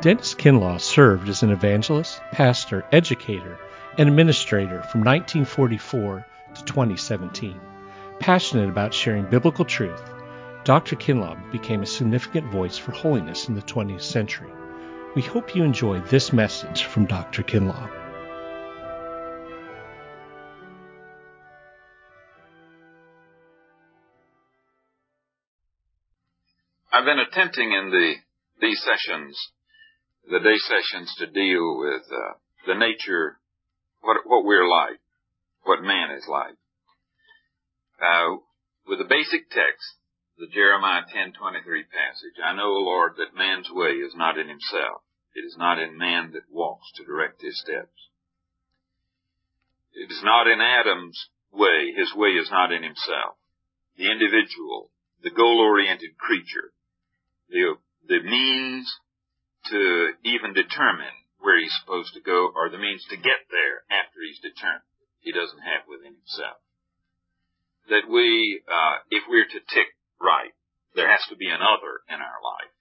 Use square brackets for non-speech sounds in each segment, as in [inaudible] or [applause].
Dennis Kinlaw served as an evangelist, pastor, educator, and administrator from 1944 to 2017. Passionate about sharing biblical truth, Dr. Kinlaw became a significant voice for holiness in the 20th century. We hope you enjoy this message from Dr. Kinlaw. I've been attempting in the these sessions the day sessions to deal with uh, the nature, what what we're like, what man is like. Uh, with the basic text, the Jeremiah 10:23 passage, I know, Lord, that man's way is not in himself. It is not in man that walks to direct his steps. It is not in Adam's way. His way is not in himself. The individual, the goal-oriented creature, the, the means to even determine where he's supposed to go or the means to get there after he's determined he doesn't have within himself. That we, uh, if we're to tick right, there has to be another in our life.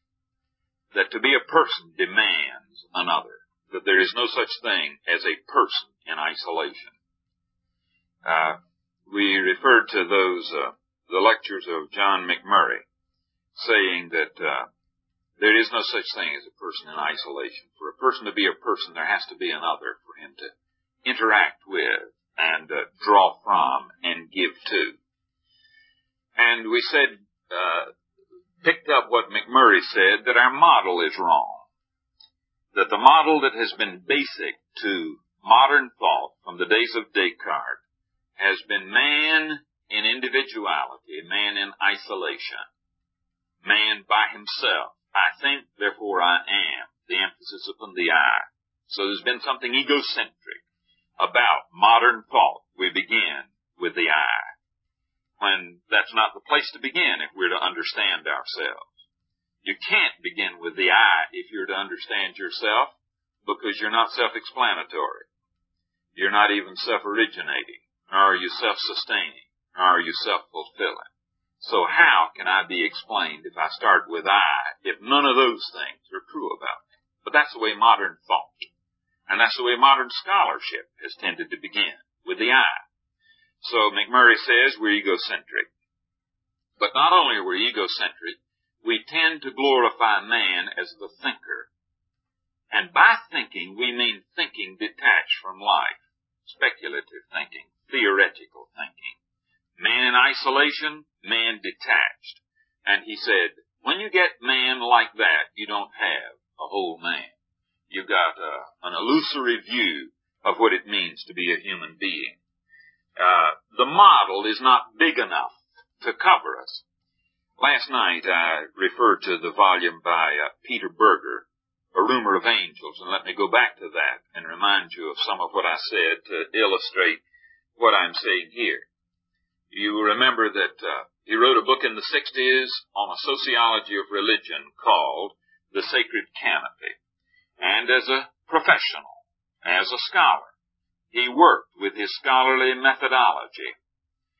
That to be a person demands another. That there is no such thing as a person in isolation. Uh, we referred to those, uh, the lectures of John Macmurray, saying that, uh, there is no such thing as a person in isolation. For a person to be a person, there has to be another for him to interact with and uh, draw from and give to. And we said, uh, picked up what Macmurray said, that our model is wrong. That the model that has been basic to modern thought from the days of Descartes has been man in individuality, man in isolation, man by himself, I think, therefore I am. The emphasis upon the I. So there's been something egocentric about modern thought. We begin with the I. When that's not the place to begin if we're to understand ourselves. You can't begin with the I if you're to understand yourself because you're not self-explanatory. You're not even self-originating, nor are you self-sustaining, nor are you self-fulfilling. So how can I be explained if I start with I, if none of those things are true about me? But that's the way modern thought, and that's the way modern scholarship has tended to begin, with the I. So Macmurray says we're egocentric. But not only are we egocentric, we tend to glorify man as the thinker. And by thinking, we mean thinking detached from life, speculative thinking, theoretical thinking. Man in isolation, man detached. And he said, when you get man like that, you don't have a whole man. You've got uh, an illusory view of what it means to be a human being. Uh, the model is not big enough to cover us. Last night I referred to the volume by uh, Peter Berger, A Rumor of Angels, and let me go back to that and remind you of some of what I said to illustrate what I'm saying here. You remember that uh, he wrote a book in the 60s on a sociology of religion called The Sacred Canopy. And as a professional, as a scholar, he worked with his scholarly methodology.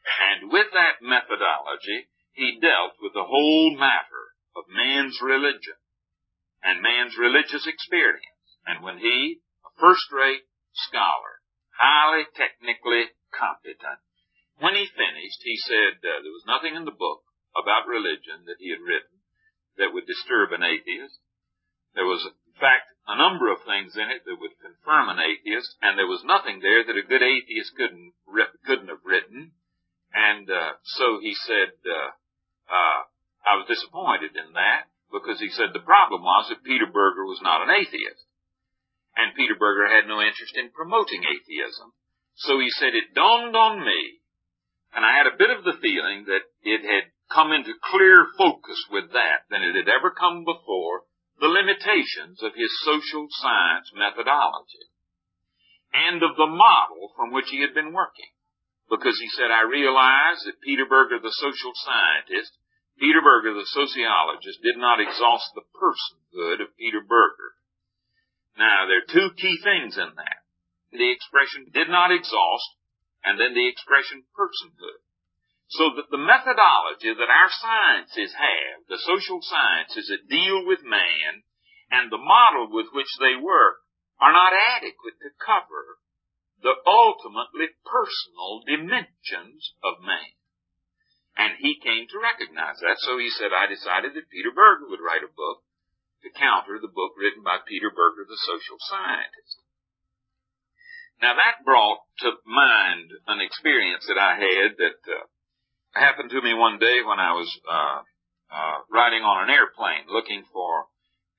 And with that methodology, he dealt with the whole matter of man's religion and man's religious experience. And when he, a first-rate scholar, highly technically competent, when he finished, he said uh, there was nothing in the book about religion that he had written that would disturb an atheist. There was, in fact, a number of things in it that would confirm an atheist, and there was nothing there that a good atheist couldn't couldn't have written. And uh, so he said, uh, uh, I was disappointed in that because he said the problem was that Peter Berger was not an atheist, and Peter Berger had no interest in promoting atheism. So he said it dawned on me and I had a bit of the feeling that it had come into clearer focus with that than it had ever come before, the limitations of his social science methodology and of the model from which he had been working. Because he said, I realize that Peter Berger, the social scientist, Peter Berger, the sociologist, did not exhaust the personhood of Peter Berger. Now, there are two key things in that. The expression did not exhaust and then the expression personhood. So that the methodology that our sciences have, the social sciences that deal with man and the model with which they work are not adequate to cover the ultimately personal dimensions of man. And he came to recognize that, so he said, I decided that Peter Berger would write a book to counter the book written by Peter Berger, the social scientist. Now that brought to mind an experience that I had that uh, happened to me one day when I was uh, uh, riding on an airplane looking for.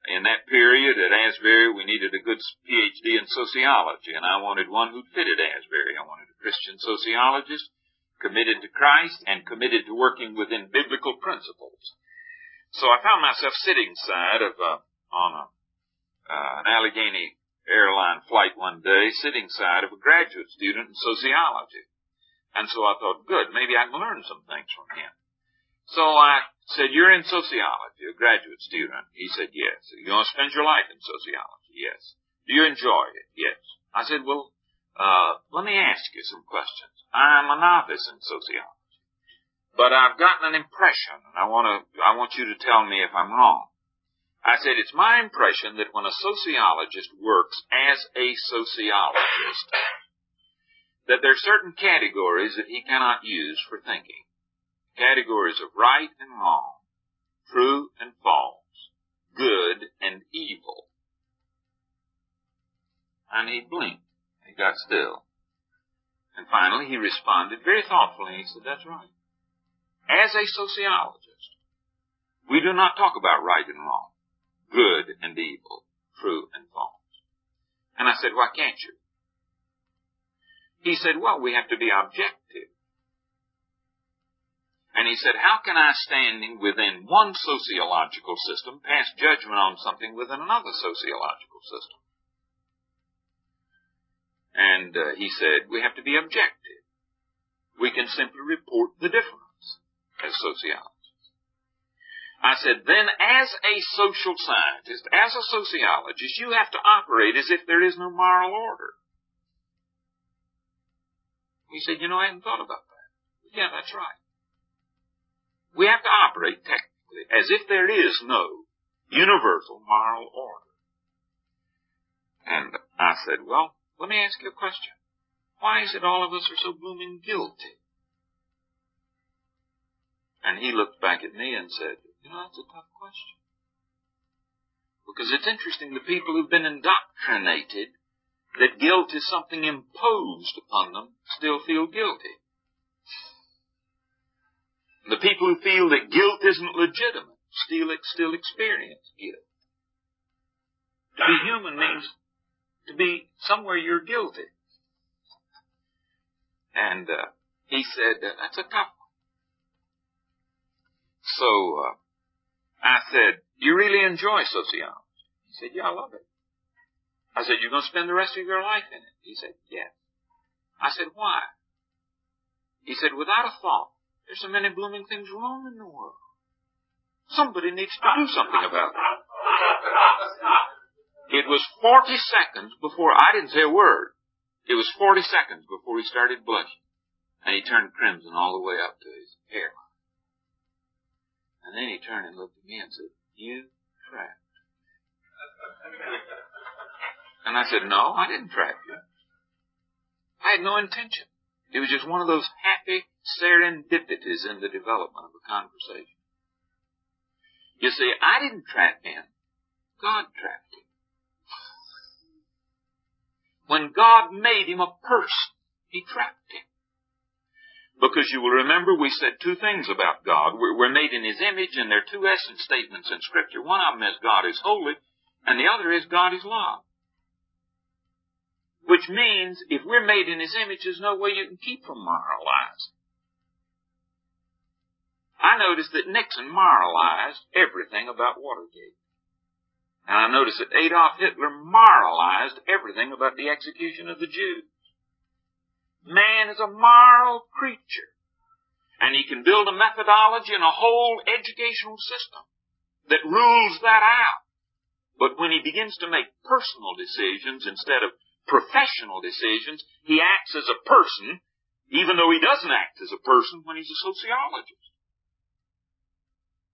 In that period at Asbury, we needed a good PhD in sociology, and I wanted one who fitted Asbury. I wanted a Christian sociologist committed to Christ and committed to working within biblical principles. So I found myself sitting side of uh, on a, uh, an Allegheny airline flight one day, sitting side of a graduate student in sociology. And so I thought, good, maybe I can learn some things from him. So I said, you're in sociology, a graduate student. He said, yes. You want to spend your life in sociology? Yes. Do you enjoy it? Yes. I said, well, uh, let me ask you some questions. I'm a novice in sociology, but I've gotten an impression, and I want to, I want you to tell me if I'm wrong. I said, it's my impression that when a sociologist works as a sociologist, that there are certain categories that he cannot use for thinking. Categories of right and wrong, true and false, good and evil. And he blinked. He got still. And finally he responded very thoughtfully. He said, that's right. As a sociologist, we do not talk about right and wrong good and evil, true and false. And I said, why can't you? He said, well, we have to be objective. And he said, how can I, standing within one sociological system, pass judgment on something within another sociological system? And uh, he said, we have to be objective. We can simply report the difference as sociologists. I said, then as a social scientist, as a sociologist, you have to operate as if there is no moral order. He said, you know, I hadn't thought about that. Yeah, that's right. We have to operate technically as if there is no universal moral order. And I said, well, let me ask you a question. Why is it all of us are so blooming guilty? And he looked back at me and said, you know, that's a tough question. Because it's interesting, the people who've been indoctrinated that guilt is something imposed upon them still feel guilty. The people who feel that guilt isn't legitimate still, still experience guilt. To be human means to be somewhere you're guilty. And uh, he said, uh, that's a tough one. So, uh, I said, do you really enjoy sociology? He said, yeah, I love it. I said, you're going to spend the rest of your life in it? He said, yes. I said, why? He said, without a thought, there's so many blooming things wrong in the world. Somebody needs to do something about it. It was 40 seconds before, I didn't say a word. It was 40 seconds before he started blushing. And he turned crimson all the way up to his hairline. And then he turned and looked at me and said, You trapped. and I said, No, I didn't trap you. I had no intention. It was just one of those happy serendipities in the development of a conversation. You see, I didn't trap him. God trapped him. When God made him a person, he trapped him. Because you will remember we said two things about God. We're made in His image, and there are two essence statements in Scripture. One of them is God is holy, and the other is God is love. Which means if we're made in His image, there's no way you can keep from moralizing. I noticed that Nixon moralized everything about Watergate. And I noticed that Adolf Hitler moralized everything about the execution of the Jews. Man is a moral creature. And he can build a methodology and a whole educational system that rules that out. But when he begins to make personal decisions instead of professional decisions, he acts as a person, even though he doesn't act as a person when he's a sociologist.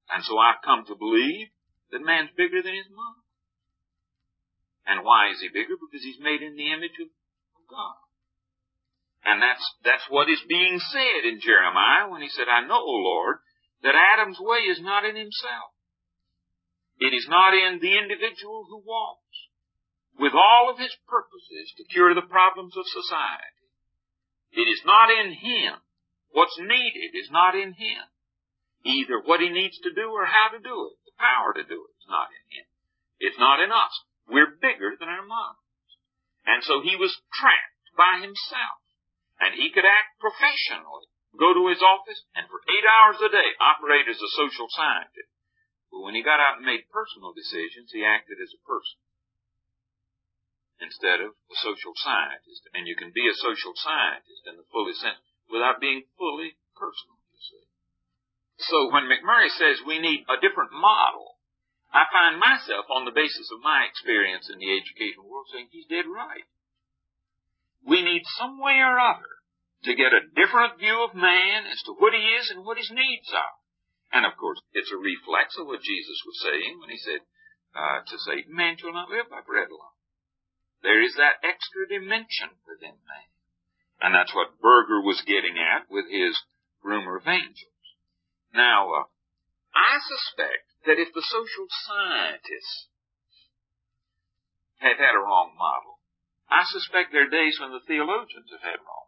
And so I've come to believe that man's bigger than his mom. And why is he bigger? Because he's made in the image of God. And that's, that's what is being said in Jeremiah when he said, I know, O Lord, that Adam's way is not in himself. It is not in the individual who walks with all of his purposes to cure the problems of society. It is not in him. What's needed is not in him. Either what he needs to do or how to do it. The power to do it is not in him. It's not in us. We're bigger than our minds. And so he was trapped by himself. And he could act professionally, go to his office, and for eight hours a day operate as a social scientist. But when he got out and made personal decisions, he acted as a person instead of a social scientist. And you can be a social scientist in the fullest sense without being fully personal, you see. So when Macmurray says we need a different model, I find myself on the basis of my experience in the educational world saying he's dead right. We need some way or other to get a different view of man as to what he is and what his needs are. And of course, it's a reflex of what Jesus was saying when he said, uh, to say, man shall not live by bread alone. There is that extra dimension within man. And that's what Berger was getting at with his rumor of angels. Now, uh, I suspect that if the social scientists have had a wrong model, I suspect there are days when the theologians have had wrong.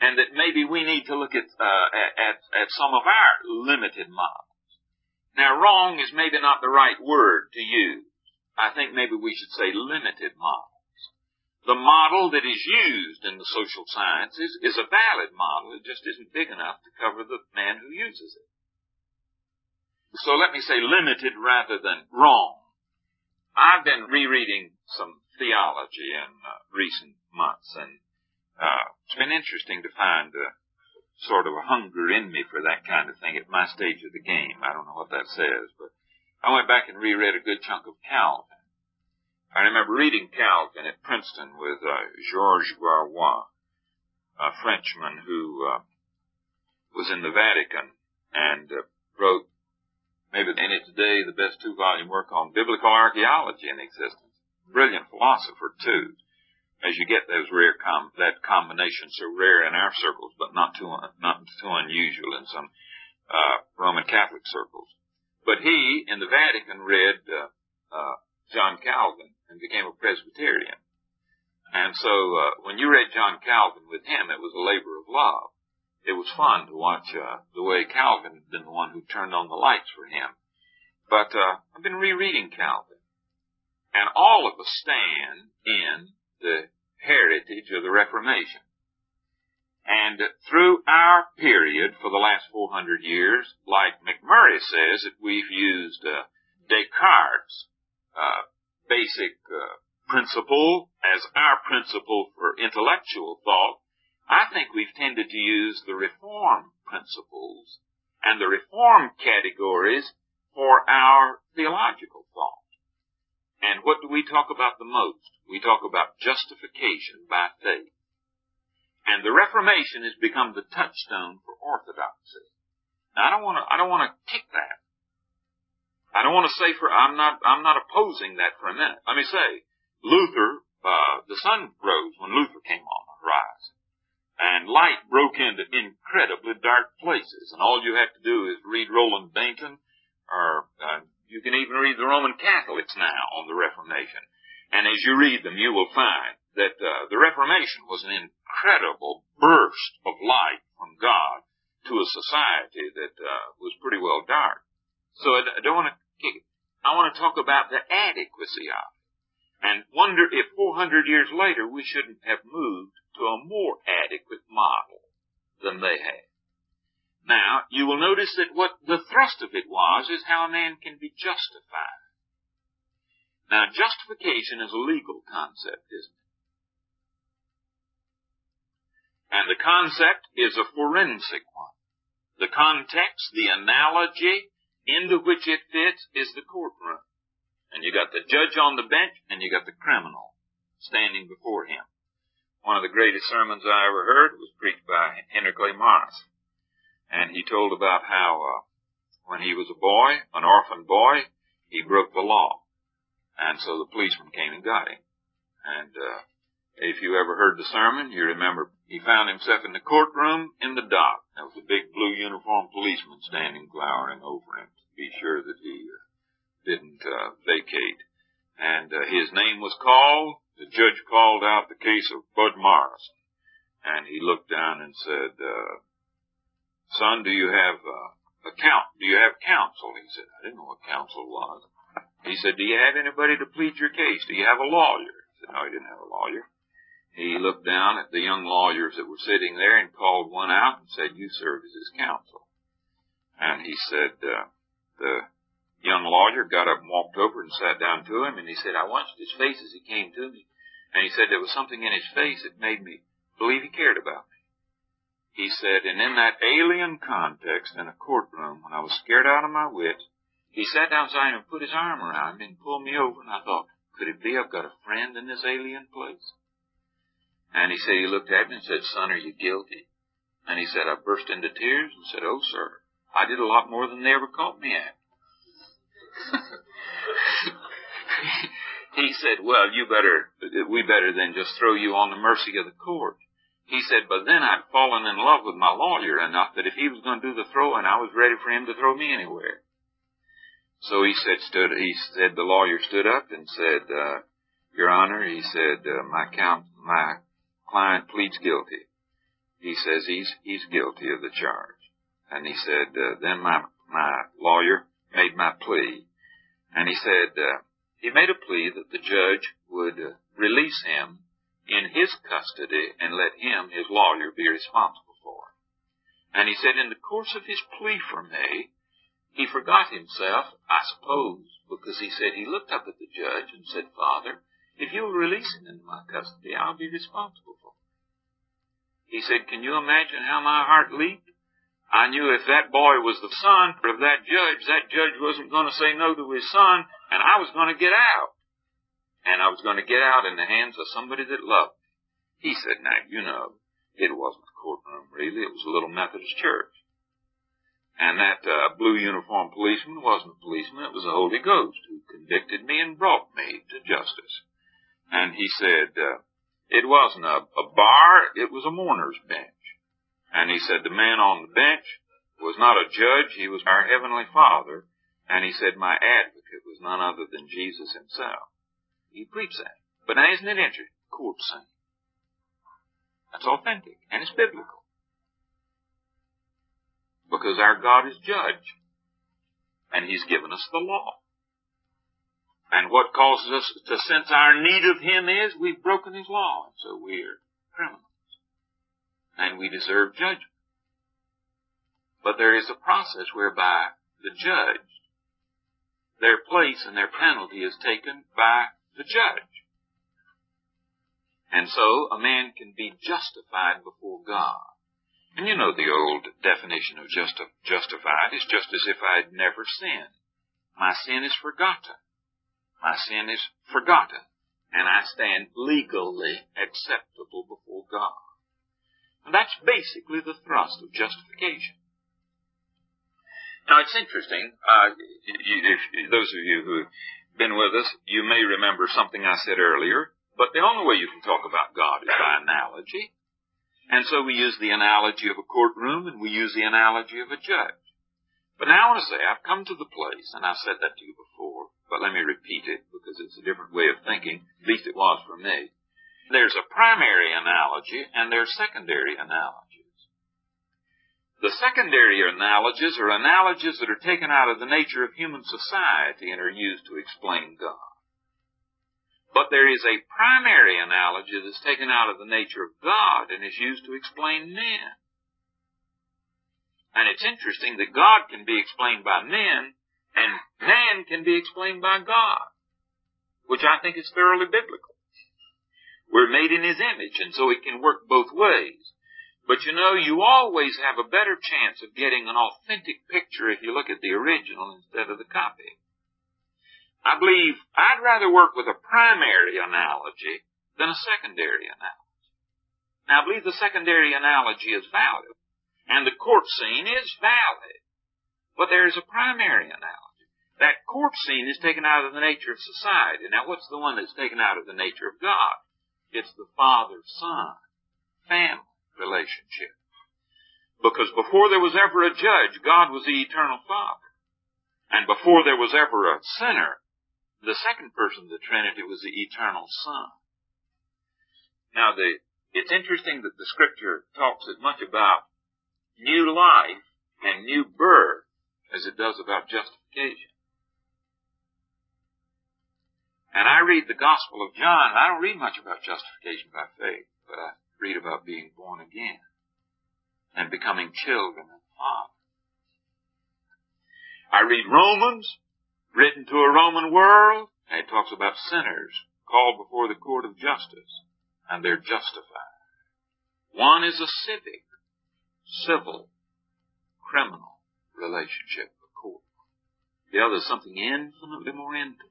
And that maybe we need to look at, uh, at, at some of our limited models. Now, wrong is maybe not the right word to use. I think maybe we should say limited models. The model that is used in the social sciences is a valid model. It just isn't big enough to cover the man who uses it. So let me say limited rather than wrong. I've been rereading some theology in uh, recent months, and uh, it's been interesting to find uh, sort of a hunger in me for that kind of thing at my stage of the game. I don't know what that says, but I went back and reread a good chunk of Calvin. I remember reading Calvin at Princeton with uh, Georges Barrois, a Frenchman who uh, was in the Vatican and uh, wrote maybe in it today the best two-volume work on biblical archaeology in existence. Brilliant philosopher too, as you get those rare com- that combination so rare in our circles, but not too un- not too unusual in some uh, Roman Catholic circles. But he, in the Vatican, read uh, uh, John Calvin and became a Presbyterian. And so uh, when you read John Calvin with him, it was a labor of love. It was fun to watch uh, the way Calvin had been the one who turned on the lights for him. But uh, I've been rereading Calvin, and all of us stand in the heritage of the Reformation. And through our period for the last 400 years, like Macmurray says, that we've used uh, Descartes' uh, basic uh, principle as our principle for intellectual thought, I think we've tended to use the reform principles and the reform categories for our theological thought. And what do we talk about the most? We talk about justification by faith. And the Reformation has become the touchstone for orthodoxy. Now, I don't want to, I don't want to kick that. I don't want to say for, I'm not, I'm not opposing that for a minute. Let me say, Luther, uh, the sun rose when Luther came on the horizon. And light broke into incredibly dark places. And all you have to do is read Roland Bainton, or uh, you can even read the Roman Catholics now on the Reformation. And as you read them, you will find that uh, the Reformation was an incredible burst of light from God to a society that uh, was pretty well dark. So I, I don't want to kick it. I want to talk about the adequacy of it and wonder if 400 years later we shouldn't have moved to a more adequate model than they had. Now, you will notice that what the thrust of it was is how a man can be justified. Now, justification is a legal concept, isn't it? And the concept is a forensic one. The context, the analogy into which it fits is the courtroom. And you got the judge on the bench and you got the criminal standing before him. One of the greatest sermons I ever heard was preached by Henry Clay Morrison. And he told about how, uh, when he was a boy, an orphan boy, he broke the law. And so the policeman came and got him. And, uh, if you ever heard the sermon, you remember he found himself in the courtroom in the dock. There was a big blue uniformed policeman standing glowering over him to be sure that he uh, didn't uh, vacate. And uh, his name was called. The judge called out the case of Bud Morrison. And he looked down and said, uh, son, do you have uh, a count? Do you have counsel? He said, I didn't know what counsel was. He said, do you have anybody to plead your case? Do you have a lawyer? He said, no, he didn't have a lawyer. He looked down at the young lawyers that were sitting there and called one out and said, you serve as his counsel. And he said, uh, the young lawyer got up and walked over and sat down to him and he said, I watched his face as he came to me. And he said there was something in his face that made me believe he cared about me. He said, and in that alien context in a courtroom when I was scared out of my wits, he sat down beside him and put his arm around me and pulled me over and I thought, could it be I've got a friend in this alien place? And he said, he looked at me and said, son, are you guilty? And he said, I burst into tears and said, oh sir, I did a lot more than they ever caught me at. [laughs] he said, well, you better, we better than just throw you on the mercy of the court. He said, but then I'd fallen in love with my lawyer enough that if he was going to do the throwing, I was ready for him to throw me anywhere. So he said, stood, he said, the lawyer stood up and said, uh, Your Honor, he said, uh, my count, my client pleads guilty. He says he's, he's guilty of the charge. And he said, uh, then my, my lawyer made my plea. And he said, uh, he made a plea that the judge would uh, release him in his custody and let him, his lawyer, be responsible for it. And he said in the course of his plea for me, he forgot himself, I suppose, because he said he looked up at the judge and said, Father, if you'll release him into my custody, I'll be responsible for him. He said, can you imagine how my heart leaped? I knew if that boy was the son of that judge, that judge wasn't going to say no to his son, and I was going to get out. And I was going to get out in the hands of somebody that loved me. He said, now, you know, it wasn't a courtroom, really. It was a little Methodist church. And that uh, blue uniformed policeman wasn't a policeman. It was the Holy Ghost who convicted me and brought me to justice. And he said, uh, it wasn't a, a bar, it was a mourner's bench. And he said the man on the bench was not a judge, he was our Heavenly Father. And he said my advocate was none other than Jesus himself. He preached that. But now isn't it interesting? Court scene. That's authentic and it's biblical. Because our God is judge. And He's given us the law. And what causes us to sense our need of Him is we've broken His law. And so we're criminals and we deserve judgment. But there is a process whereby the judge, their place and their penalty is taken by the judge. And so a man can be justified before God. And you know the old definition of justi- justified is just as if I had never sinned. My sin is forgotten. My sin is forgotten. And I stand legally acceptable before God. And that's basically the thrust of justification. Now it's interesting, uh, if, those of you who've been with us, you may remember something I said earlier, but the only way you can talk about God is by analogy. And so we use the analogy of a courtroom and we use the analogy of a judge. But now I want to say, I've come to the place, and I've said that to you before, but let me repeat it because it's a different way of thinking, at least it was for me. There's a primary analogy and there's secondary analogies. The secondary analogies are analogies that are taken out of the nature of human society and are used to explain God. But there is a primary analogy that's taken out of the nature of God and is used to explain men. And it's interesting that God can be explained by men and man can be explained by God, which I think is thoroughly biblical. We're made in His image, and so it can work both ways. But you know, you always have a better chance of getting an authentic picture if you look at the original instead of the copy. I believe I'd rather work with a primary analogy than a secondary analogy. Now, I believe the secondary analogy is valid, and the court scene is valid, but there is a primary analogy. that court scene is taken out of the nature of society. Now what's the one that's taken out of the nature of God? It's the father-son family relationship. Because before there was ever a judge, God was the eternal father. And before there was ever a sinner, the second person of the Trinity was the eternal son. Now the, it's interesting that the scripture talks as much about new life and new birth as it does about justification. And I read the Gospel of John, and I don't read much about justification by faith, but I read about being born again and becoming children of the Father. I read Romans, written to a Roman world, it talks about sinners called before the court of justice, and they're justified. One is a civic, civil, criminal relationship, of court. The other is something infinitely more intimate.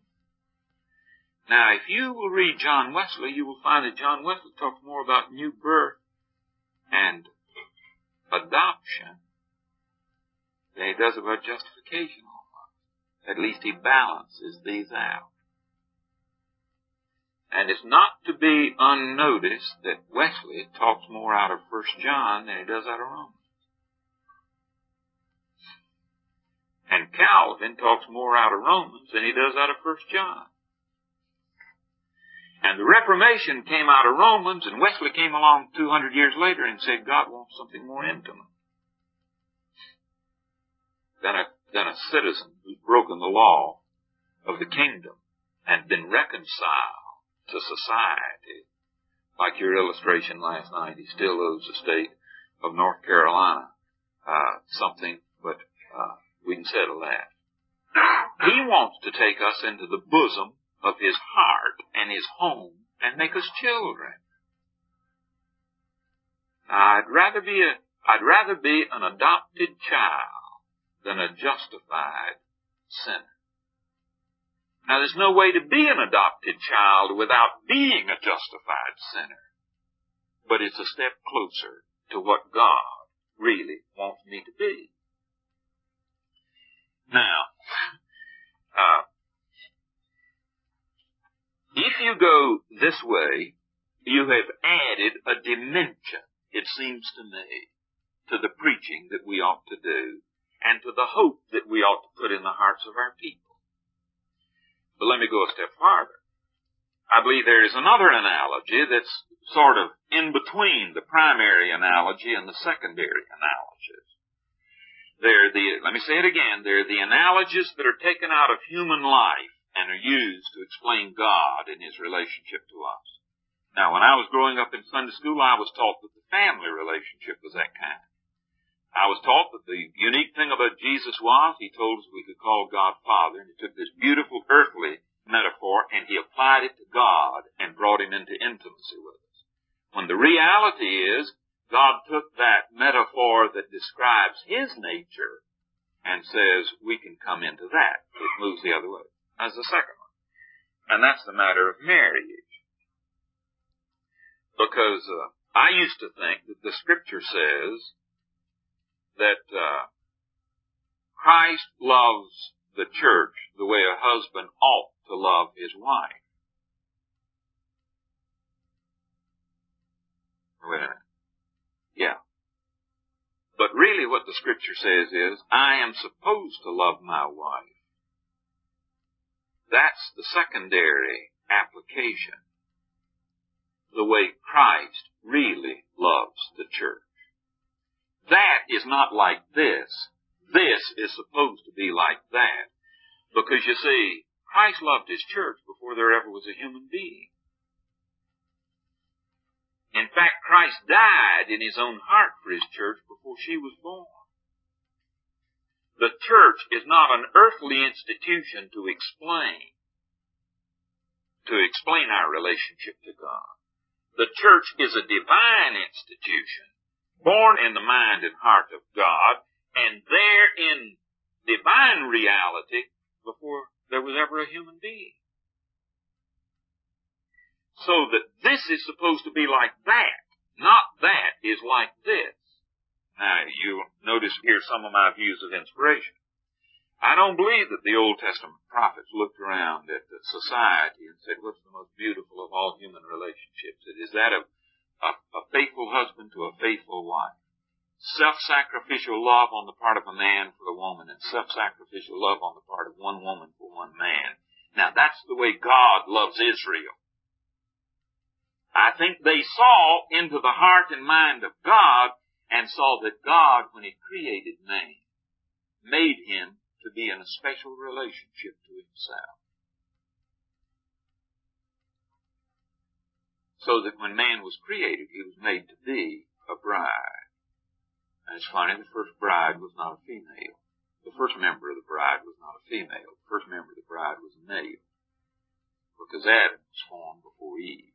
Now, if you will read John Wesley, you will find that John Wesley talks more about new birth and adoption than he does about justification. At least he balances these out. And it's not to be unnoticed that Wesley talks more out of First John than he does out of Romans. And Calvin talks more out of Romans than he does out of First John. And the Reformation came out of Romans, and Wesley came along 200 years later and said God wants something more intimate than a, than a citizen who's broken the law of the kingdom and been reconciled to society. Like your illustration last night, he still owes the state of North Carolina uh, something, but uh, we can settle that. He wants to take us into the bosom of his heart and his home and make us children. I'd rather be a, I'd rather be an adopted child than a justified sinner. Now there's no way to be an adopted child without being a justified sinner. But it's a step closer to what God really wants me to be. Now, uh, if you go this way, you have added a dimension, it seems to me, to the preaching that we ought to do and to the hope that we ought to put in the hearts of our people. But let me go a step farther. I believe there is another analogy that's sort of in between the primary analogy and the secondary analogies. They're the, let me say it again, they're the analogies that are taken out of human life and are used to explain God and His relationship to us. Now, when I was growing up in Sunday school, I was taught that the family relationship was that kind. I was taught that the unique thing about Jesus was he told us we could call God Father, and he took this beautiful earthly metaphor and he applied it to God and brought him into intimacy with us. When the reality is, God took that metaphor that describes his nature and says we can come into that. It moves the other way as the second one. And that's the matter of marriage. Because uh, I used to think that the scripture says that uh, Christ loves the church the way a husband ought to love his wife. Wait a minute. Yeah. But really what the scripture says is, I am supposed to love my wife that's the secondary application. The way Christ really loves the church. That is not like this. This is supposed to be like that. Because you see, Christ loved his church before there ever was a human being. In fact, Christ died in his own heart for his church before she was born. The church is not an earthly institution to explain, to explain our relationship to God. The church is a divine institution, born in the mind and heart of God, and there in divine reality before there was ever a human being. So that this is supposed to be like that, not that is like this. Now, you notice here some of my views of inspiration. I don't believe that the Old Testament prophets looked around at society and said, what's the most beautiful of all human relationships? It is that a, a, a faithful husband to a faithful wife? Self-sacrificial love on the part of a man for a woman and self-sacrificial love on the part of one woman for one man. Now that's the way God loves Israel. I think they saw into the heart and mind of God and saw that God, when He created man, made him to be in a special relationship to himself. So that when man was created, he was made to be a bride. And it's funny, the first bride was not a female. The first member of the bride was not a female. The first member of the bride was a male. Because Adam was formed before Eve.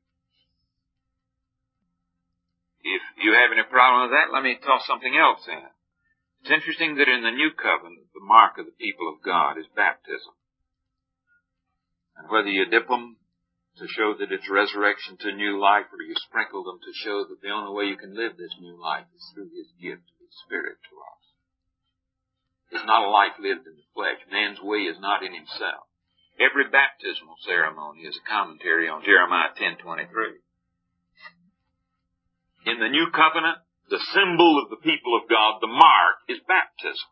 If you have any problem with that, let me toss something else in. It's interesting that in the New Covenant, the mark of the people of God is baptism. And whether you dip them to show that it's resurrection to new life or you sprinkle them to show that the only way you can live this new life is through His gift of His Spirit to us. It's not a life lived in the flesh. Man's way is not in himself. Every baptismal ceremony is a commentary on Jeremiah 10:23. In the new covenant, the symbol of the people of God, the mark, is baptism.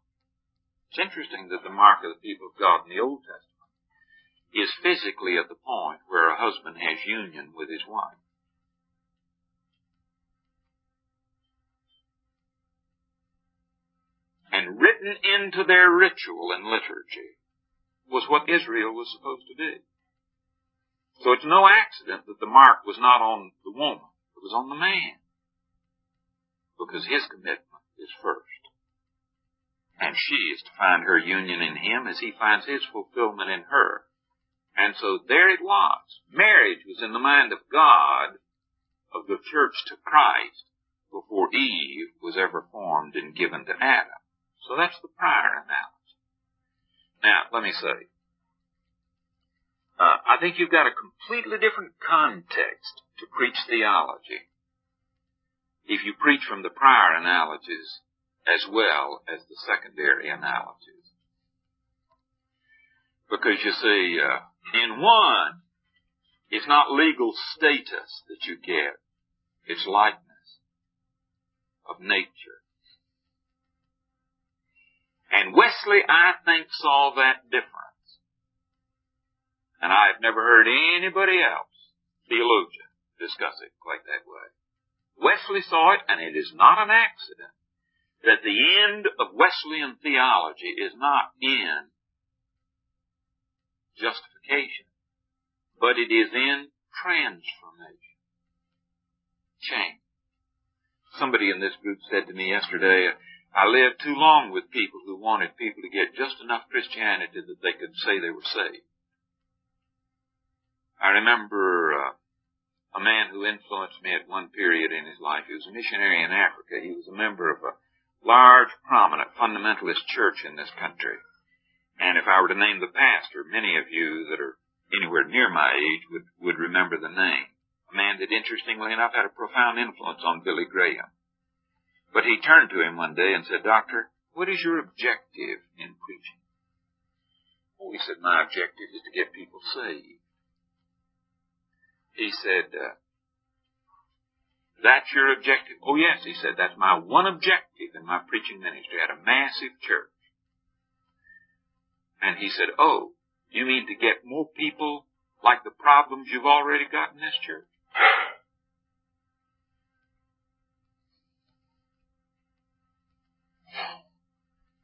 It's interesting that the mark of the people of God in the Old Testament is physically at the point where a husband has union with his wife. And written into their ritual and liturgy was what Israel was supposed to do. So it's no accident that the mark was not on the woman, it was on the man because his commitment is first. And she is to find her union in him as he finds his fulfillment in her. And so there it was. Marriage was in the mind of God, of the church to Christ, before Eve was ever formed and given to Adam. So that's the prior analogy. Now, let me say, uh, I think you've got a completely different context to preach theology if you preach from the prior analogies as well as the secondary analogies. Because you see, uh, in one, it's not legal status that you get, it's likeness of nature. And Wesley, I think, saw that difference. And I've never heard anybody else, theologian, discuss it quite that way. Wesley saw it, and it is not an accident that the end of Wesleyan theology is not in justification, but it is in transformation. Change. Somebody in this group said to me yesterday, I lived too long with people who wanted people to get just enough Christianity that they could say they were saved. I remember uh, a man who influenced me at one period in his life. He was a missionary in Africa. He was a member of a large, prominent fundamentalist church in this country. And if I were to name the pastor, many of you that are anywhere near my age would, would remember the name. A man that interestingly enough had a profound influence on Billy Graham. But he turned to him one day and said, Doctor, what is your objective in preaching? He said, my objective is to get people saved he said, uh, that's your objective? Oh yes, he said, that's my one objective in my preaching ministry at a massive church. And he said, oh, you mean to get more people like the problems you've already got in this church?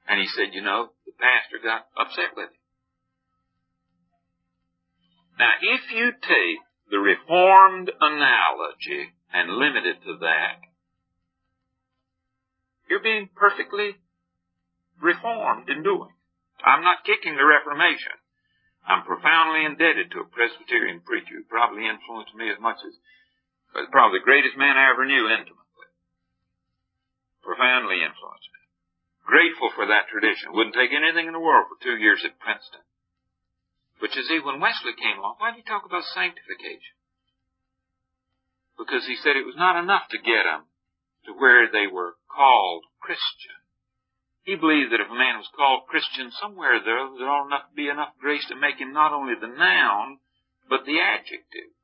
And he said, you know, the pastor got upset with him. Now, if you take the Reformed analogy and limit it to that, you're being perfectly reformed in doing. I'm not kicking the Reformation. I'm profoundly indebted to a Presbyterian preacher who probably influenced me as much as, probably the greatest man I ever knew intimately. Profoundly influenced me. Grateful for that tradition. Wouldn't take anything in the world for two years at Princeton. But you see, when Wesley came along, why did he talk about sanctification? Because he said it was not enough to get them to where they were called Christian. He believed that if a man was called Christian somewhere there, there ought to be enough grace to make him not only the noun, but the adjective.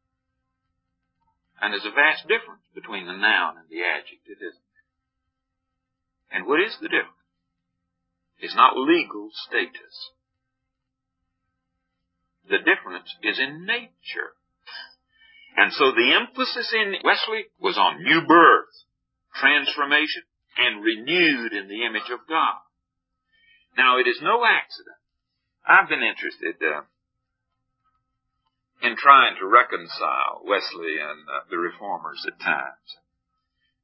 And there's a vast difference between the noun and the adjective, isn't there? And what is the difference? It's not legal status. The difference is in nature. And so the emphasis in Wesley was on new birth, transformation, and renewed in the image of God. Now, it is no accident. I've been interested uh, in trying to reconcile Wesley and uh, the reformers at times.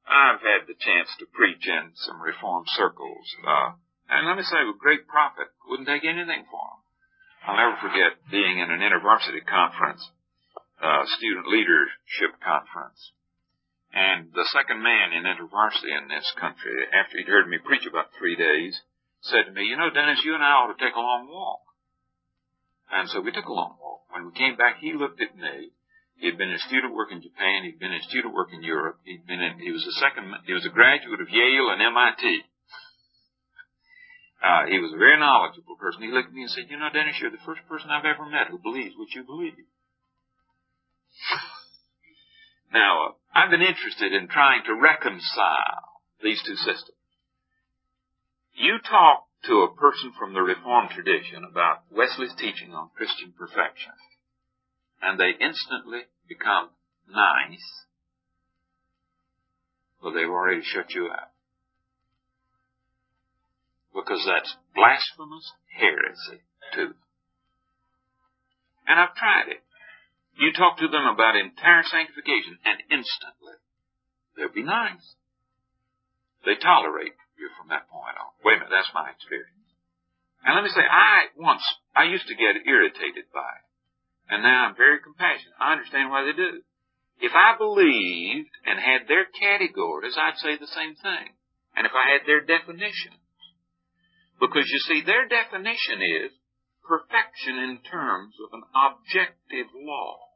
I've had the chance to preach in some reform circles, uh, and let me say, with great profit, wouldn't take anything for them. I'll never forget being in an intervarsity conference, uh, student leadership conference, and the second man in InterVarsity in this country, after he'd heard me preach about three days, said to me, you know, Dennis, you and I ought to take a long walk. And so we took a long walk. When we came back, he looked at me. He had been a student work in Japan. He'd been a student work in Europe. He'd been in, he was a second, he was a graduate of Yale and MIT. Uh, he was a very knowledgeable person. He looked at me and said, you know, Dennis, you're the first person I've ever met who believes what you believe. Now, I've been interested in trying to reconcile these two systems. You talk to a person from the Reformed tradition about Wesley's teaching on Christian perfection, and they instantly become nice, well, they've already shut you out. Because that's blasphemous heresy, too. And I've tried it. You talk to them about entire sanctification, and instantly they'll be nice. They tolerate you from that point on. Wait a minute, that's my experience. And let me say, I once, I used to get irritated by it. And now I'm very compassionate. I understand why they do. If I believed and had their categories, I'd say the same thing. And if I had their definitions. Because you see, their definition is perfection in terms of an objective law.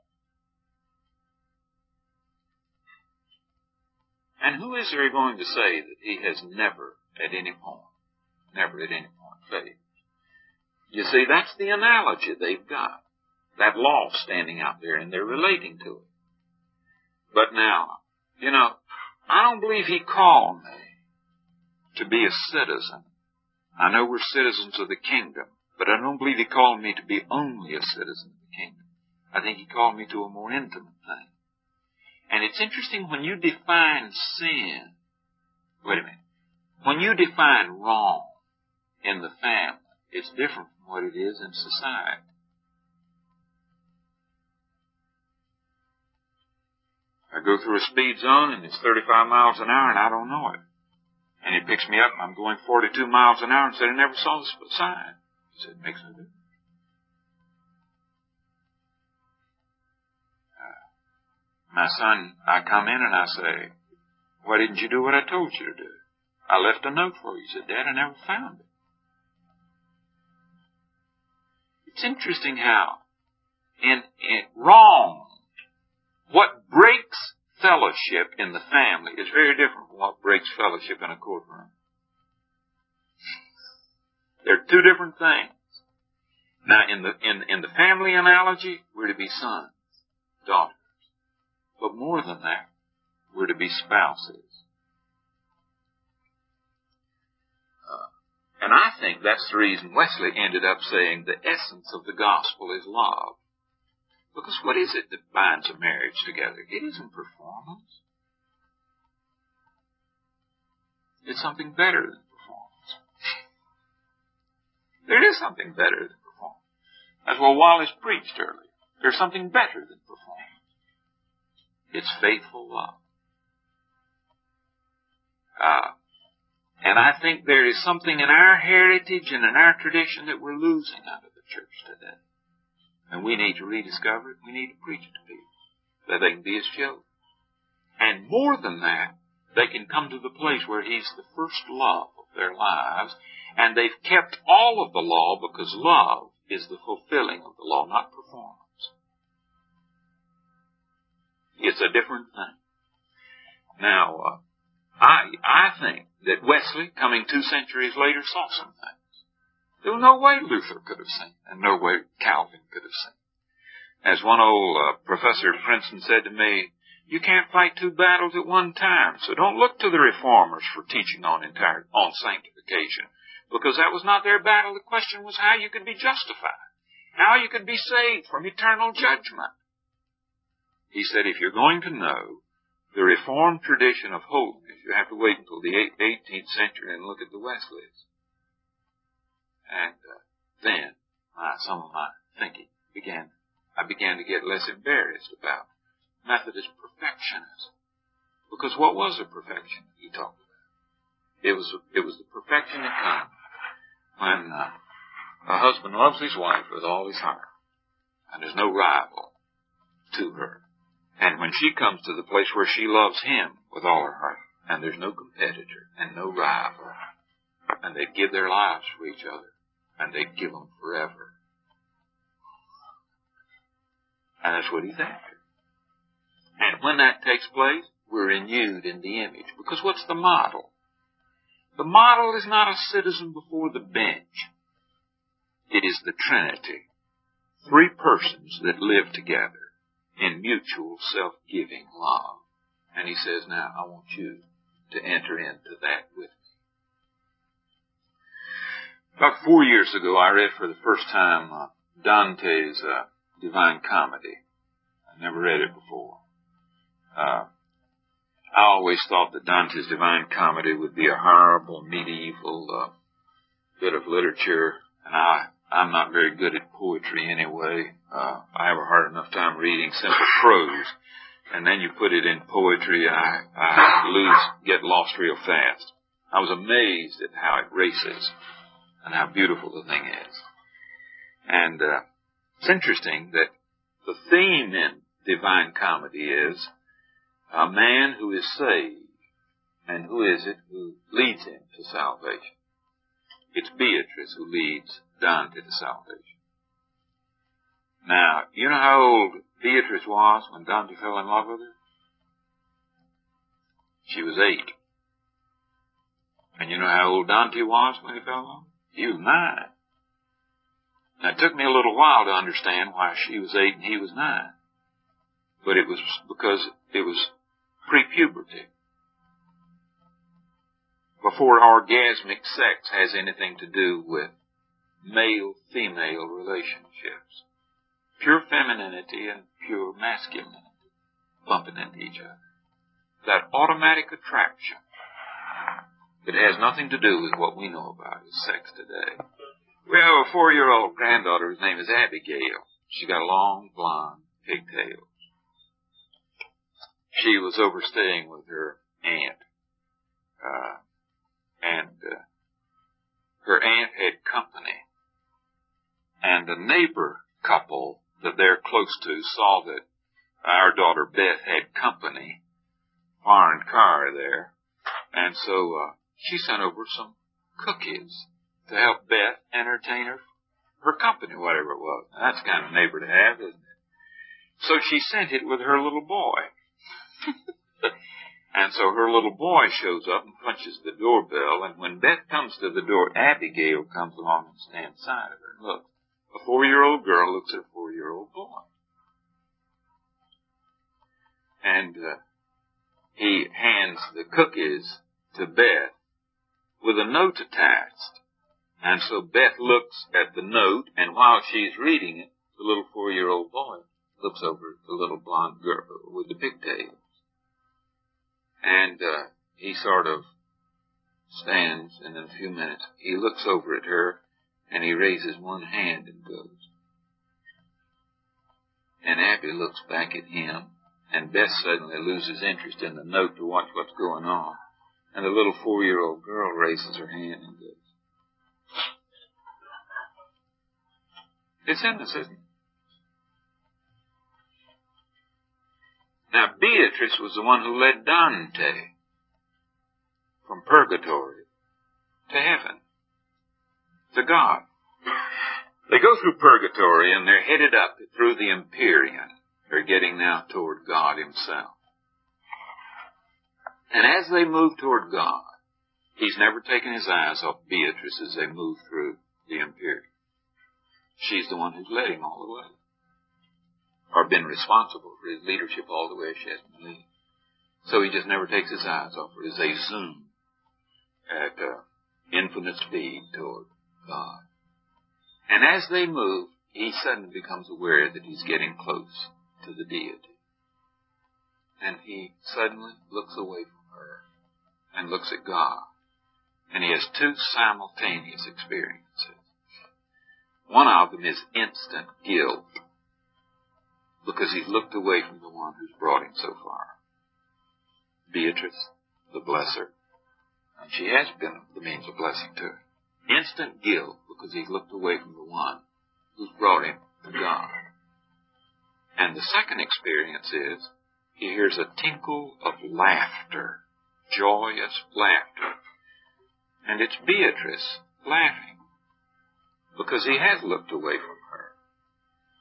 And who is there going to say that he has never at any point, never at any point failed? You see, that's the analogy they've got. That law standing out there and they're relating to it. But now, you know, I don't believe he called me to be a citizen. I know we're citizens of the kingdom, but I don't believe he called me to be only a citizen of the kingdom. I think he called me to a more intimate thing. And it's interesting when you define sin, wait a minute, when you define wrong in the family, it's different from what it is in society. I go through a speed zone and it's 35 miles an hour and I don't know it. And he picks me up and I'm going 42 miles an hour and said, I never saw the sign. He said, makes no difference. My son, I come in and I say, why didn't you do what I told you to do? I left a note for you. He said, Dad, I never found it. It's interesting how in, in wrong, what breaks fellowship in the family is very different from what breaks fellowship in a courtroom. They're two different things. Now, in the in in the family analogy, we're to be sons, daughters. But more than that, we're to be spouses. Uh, and I think that's the reason Wesley ended up saying the essence of the gospel is love. Because what is it that binds a marriage together? It isn't performance. It's something better than performance. There is something better than performance. That's what Wallace preached earlier. There's something better than performance. It's faithful love. Uh, and I think there is something in our heritage and in our tradition that we're losing out of the church today. And we need to rediscover it. We need to preach it to people that they can be His children. And more than that, they can come to the place where He's the first love of their lives, and they've kept all of the law because love is the fulfilling of the law, not performance. It's a different thing. Now, uh, I, I think that Wesley, coming two centuries later, saw some things. There was no way Luther could have seen, and no way Calvin could have seen. As one old uh, professor at Princeton said to me, you can't fight two battles at one time, so don't look to the reformers for teaching on entire, on sanctification, because that was not their battle. The question was how you could be justified, how you could be saved from eternal judgment. He said, if you're going to know the Reformed tradition of holiness, you have to wait until the 18th century and look at the Wesleys. And uh, then my, some of my thinking began, I began to get less embarrassed about Methodist perfectionism. Because what was a perfection he talked about? It was, it was the perfection that comes when uh, a husband loves his wife with all his heart and there's no rival to her. And when she comes to the place where she loves him with all her heart, and there's no competitor and no rival, and they give their lives for each other, and they give them forever. And that's what he's after. And when that takes place, we're renewed in the image. Because what's the model? The model is not a citizen before the bench. It is the Trinity. Three persons that live together in mutual self-giving love. And he says, now I want you to enter into that with me. About four years ago, I read for the first time uh, Dante's uh, Divine Comedy. I never read it before. Uh, I always thought that Dante's Divine Comedy would be a horrible medieval uh, bit of literature, and I I'm not very good at poetry anyway. Uh, I have a hard enough time reading simple prose. And then you put it in poetry, I, I lose, get lost real fast. I was amazed at how it races and how beautiful the thing is. And uh, it's interesting that the theme in Divine Comedy is a man who is saved. And who is it who leads him to salvation? It's Beatrice who leads Dante to salvation. Now, you know how old Beatrice was when Dante fell in love with her? She was eight. And you know how old Dante was when he fell in love? He was nine. Now, it took me a little while to understand why she was eight and he was nine. But it was because it was pre-puberty. Before orgasmic sex has anything to do with male-female relationships. Pure femininity and pure masculinity bumping into each other. That automatic attraction that has nothing to do with what we know about sex today. We have a four-year-old granddaughter whose name is Abigail. She got long blonde pigtails. She was overstaying with her aunt, uh, and uh, her aunt had company and a neighbor couple that they're close to saw that our daughter Beth had company, foreign car there, and so uh, she sent over some cookies to help Beth entertain her her company, whatever it was. Now, that's kind of neighbor to have, isn't it? So she sent it with her little boy. [laughs] and so her little boy shows up and punches the doorbell, and when Beth comes to the door, Abigail comes along and stands beside of her and looks. A four-year-old girl looks at a four-year-old boy. And uh, he hands the cookies to Beth with a note attached. And so Beth looks at the note, and while she's reading it, the little four-year-old boy looks over at the little blonde girl with the pigtails. And uh, he sort of stands, and in a few minutes he looks over at her and he raises one hand and goes. And Abby looks back at him, and Beth suddenly loses interest in the note to watch what's going on. And the little four-year-old girl raises her hand and goes. It's in the system. Now, Beatrice was the one who led Dante from purgatory to heaven to God. They go through purgatory and they're headed up through the Empyrean. They're getting now toward God Himself. And as they move toward God, he's never taken his eyes off Beatrice as they move through the Empyrean. She's the one who's led him all the way. Or been responsible for his leadership all the way she has been leading. So he just never takes his eyes off her as they zoom at uh, infinite speed toward God. And as they move, he suddenly becomes aware that he's getting close to the deity. And he suddenly looks away from her and looks at God. And he has two simultaneous experiences. One of them is instant guilt because he's looked away from the one who's brought him so far. Beatrice, the blesser, and she has been the means of blessing to him. Instant guilt because he looked away from the one who's brought him to God. And the second experience is he hears a tinkle of laughter, joyous laughter. And it's Beatrice laughing because he has looked away from her.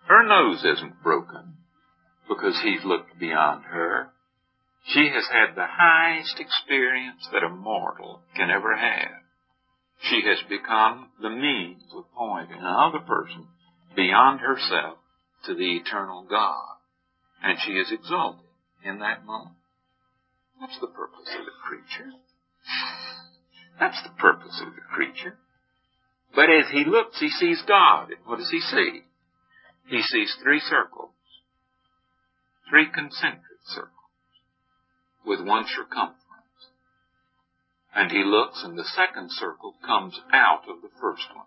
Her nose isn't broken because he's looked beyond her. She has had the highest experience that a mortal can ever have. She has become the means of pointing another person beyond herself to the eternal God. And she is exalted in that moment. That's the purpose of the creature. That's the purpose of the creature. But as he looks, he sees God. And what does he see? He sees three circles. Three concentric circles. With one circumference. And he looks and the second circle comes out of the first one.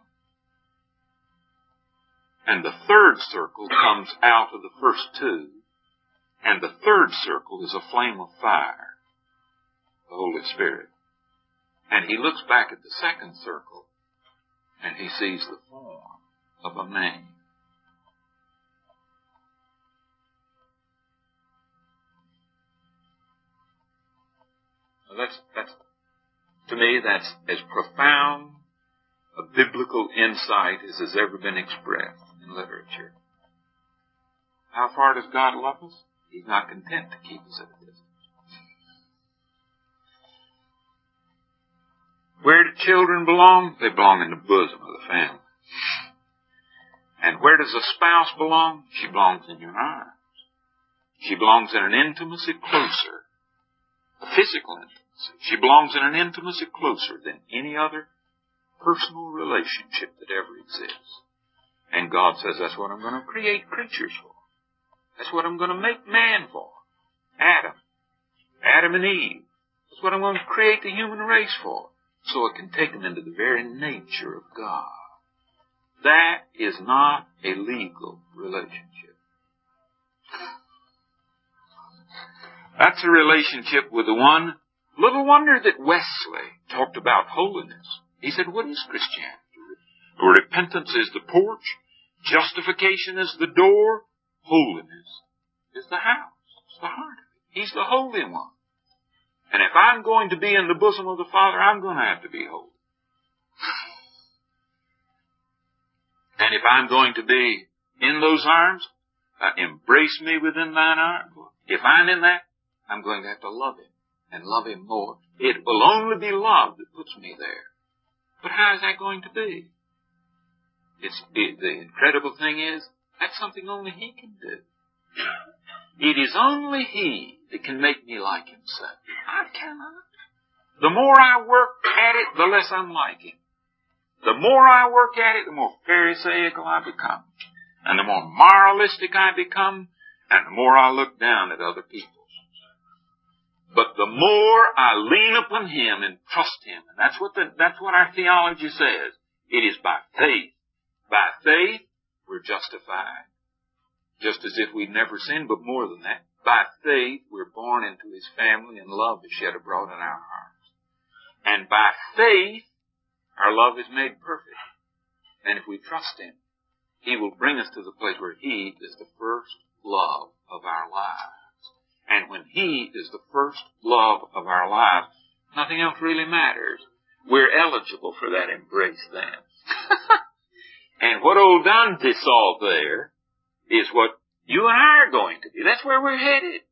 And the third circle comes out of the first two. And the third circle is a flame of fire, the Holy Spirit. And he looks back at the second circle and he sees the form of a man. that's, that's, to me, that's as profound a biblical insight as has ever been expressed in literature. How far does God love us? He's not content to keep us at a distance. Where do children belong? They belong in the bosom of the family. And where does a spouse belong? She belongs in your arms. She belongs in an intimacy closer, a physical intimacy. She belongs in an intimacy closer than any other personal relationship that ever exists. And God says, that's what I'm going to create creatures for. That's what I'm going to make man for. Adam. Adam and Eve. That's what I'm going to create the human race for. So it can take them into the very nature of God. That is not a legal relationship. That's a relationship with the one. Little wonder that Wesley talked about holiness. He said, what is Christianity? Repentance is the porch. Justification is the door. Holiness is the house. It's the heart. He's the Holy One. And if I'm going to be in the bosom of the Father, I'm going to have to be holy. And if I'm going to be in those arms, uh, embrace me within thine arms. If I'm in that, I'm going to have to love him and love him more. It will only be love that puts me there. But how is that going to be? It's, it, the incredible thing is, that's something only He can do. It is only He that can make me like Himself. I cannot. The more I work at it, the less I'm like Him. The more I work at it, the more pharisaical I become. And the more moralistic I become, and the more I look down at other people. But the more I lean upon Him and trust Him, and that's what the, that's what our theology says. It is by faith. By faith, we're justified. Just as if we'd never sinned, but more than that. By faith, we're born into His family and love is shed abroad in our hearts. And by faith, our love is made perfect. And if we trust Him, He will bring us to the place where He is the first love of our lives. And when He is the first love of our lives, nothing else really matters. We're eligible for that embrace then. [laughs] and what old Dante saw there is what you and I are going to be. That's where we're headed.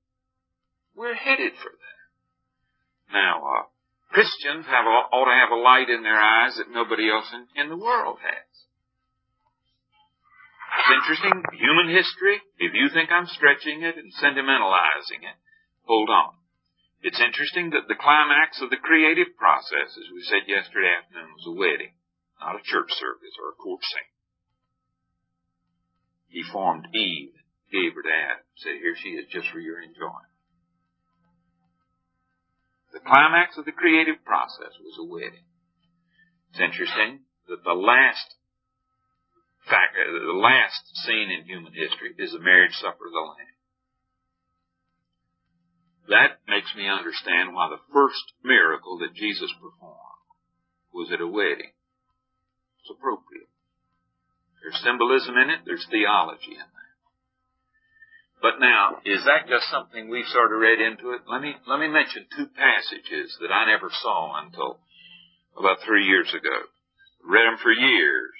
We're headed for that. Now, uh, Christians have a, ought to have a light in their eyes that nobody else in, in the world has. It's interesting, human history, if you think I'm stretching it and sentimentalizing it, hold on. It's interesting that the climax of the creative process, as we said yesterday afternoon, was a wedding, not a church service or a court scene. He formed Eve, gave her to Adam, said, here she is just for your enjoyment. The climax of the creative process was a wedding. It's interesting that the last fact, uh, the last scene in human history is the marriage supper of the Lamb. That makes me understand why the first miracle that Jesus performed was at a wedding. It's appropriate. There's symbolism in it, there's theology in that. But now, is that just something we've sort of read into it? Let me, let me mention two passages that I never saw until about three years ago. Read them for years.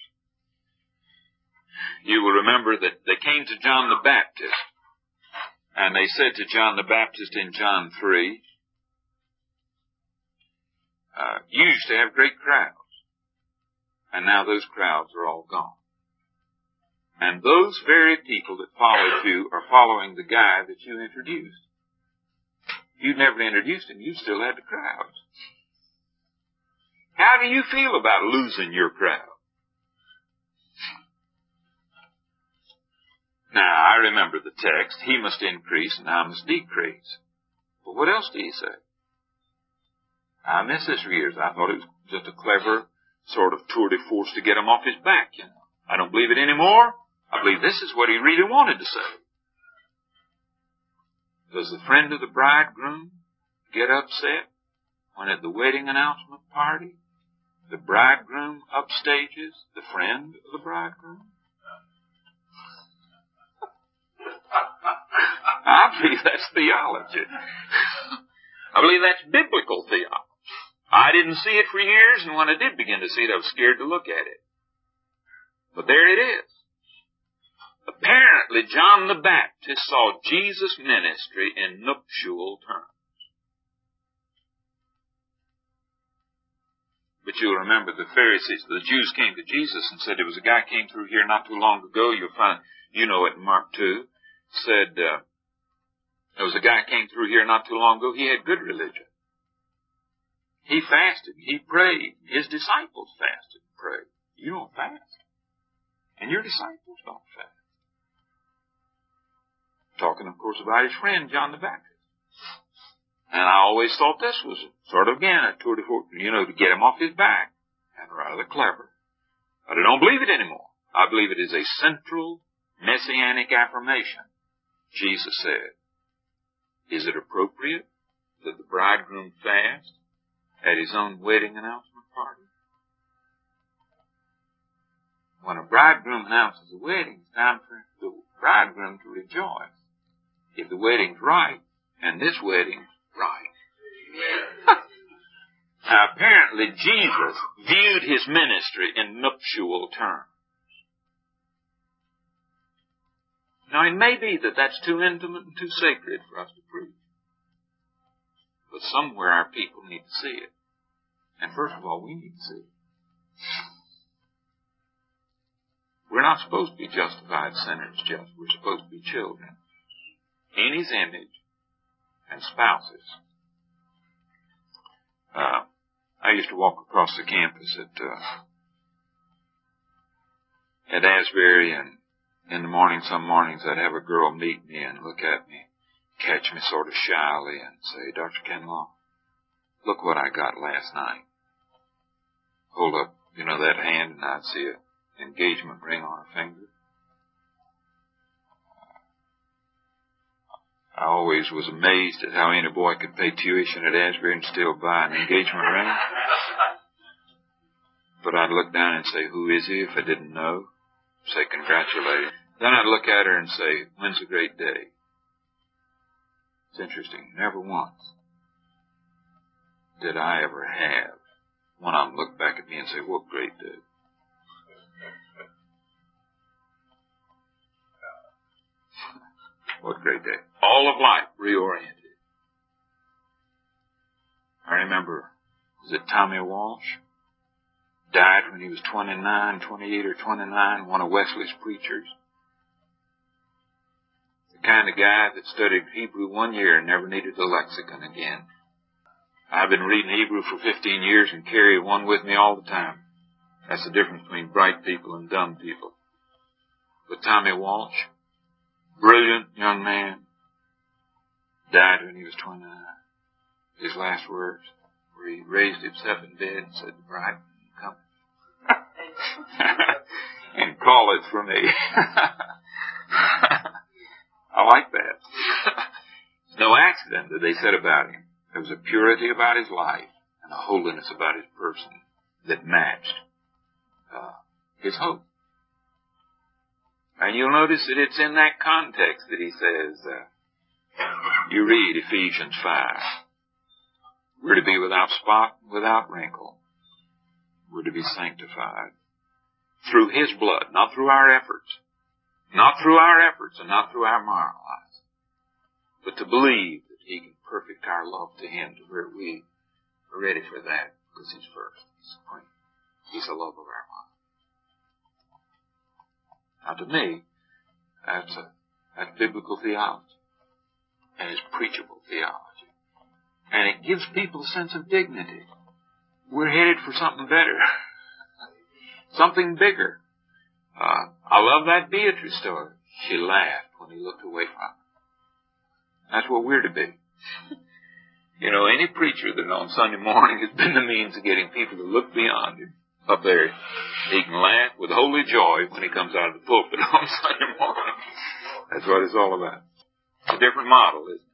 You will remember that they came to John the Baptist, and they said to John the Baptist in John 3, uh, you used to have great crowds, and now those crowds are all gone. And those very people that followed you are following the guy that you introduced. You'd never introduced him, you still had the crowds. How do you feel about losing your crowd? Now, I remember the text, he must increase and I must decrease. But what else do he say? I missed this for years. I thought it was just a clever sort of tour de force to get him off his back, you know. I don't believe it anymore. I believe this is what he really wanted to say. Does the friend of the bridegroom get upset when at the wedding announcement party the bridegroom upstages the friend of the bridegroom? [laughs] I believe that's theology. I believe that's biblical theology. I didn't see it for years, and when I did begin to see it, I was scared to look at it. But there it is. Apparently, John the Baptist saw Jesus' ministry in nuptial terms. But you'll remember the Pharisees, the Jews came to Jesus and said, there was a guy came through here not too long ago, you'll find, you know it in Mark 2, said, uh, there was a guy came through here not too long ago, he had good religion. He fasted, he prayed, his disciples fasted and prayed. You don't fast. And your disciples don't fast. Talking, of course, about his friend John the Baptist. And I always thought this was sort of again a tour de force, you know, to get him off his back. And rather clever. But I don't believe it anymore. I believe it is a central messianic affirmation. Jesus said, is it appropriate that the bridegroom fast at his own wedding announcement party? When a bridegroom announces a wedding, it's time for the bridegroom to rejoice if the wedding's right, and this wedding's right. [laughs] now, apparently Jesus viewed his ministry in nuptial terms. Now, it may be that that's too intimate and too sacred for us to preach. But somewhere our people need to see it. And first of all, we need to see it. We're not supposed to be justified sinners just. We're supposed to be children in his image and spouses. Uh, I used to walk across the campus at uh, at Asbury, and in the morning, some mornings I'd have a girl meet me and look at me, catch me sort of shyly, and say, "Dr. Kinlaw, look what I got last night." Hold up, you know, that hand, and I'd see a engagement ring on her finger. I always was amazed at how any boy could pay tuition at Asbury and still buy an engagement ring. But I'd look down and say, who is he if I didn't know? Say, congratulate. Then I'd look at her and say, when's a great day? It's interesting. Never once did I ever have one of them look back at me and say, what great day. What great day. All of life reoriented. I remember, was it Tommy Walsh? Died when he was 29, 28 or 29, one of Wesley's preachers. The kind of guy that studied Hebrew one year and never needed a lexicon again. I've been reading Hebrew for 15 years and carry one with me all the time. That's the difference between bright people and dumb people. But Tommy Walsh, brilliant young man, died when he was 29. His last words, where he raised himself in bed and said, "Bride, come [laughs] and call it for me." [laughs] I like that. no accident that they said about him. There was a purity about his life and a holiness about his person that matched uh, his hope. And you'll notice that it's in that context that he says, uh, you read Ephesians 5. We're to be without spot, without wrinkle. We're to be sanctified through His blood, not through our efforts. Not through our efforts and not through our moral lives. But to believe that He can perfect our love to Him to where we are ready for that because He's first. He's supreme. He's the love of our life. Now to me, that's a, that's biblical theology. And it's preachable theology. And it gives people a sense of dignity. We're headed for something better. [laughs] something bigger. Uh, I love that Beatrice story. She laughed when he looked away from her. That's what we're to be. [laughs] you know, any preacher that on Sunday morning has been the means of getting people to look beyond him up there, he can laugh with holy joy when he comes out of the pulpit [laughs] on Sunday morning. That's what it's all about. It's a different model, isn't it?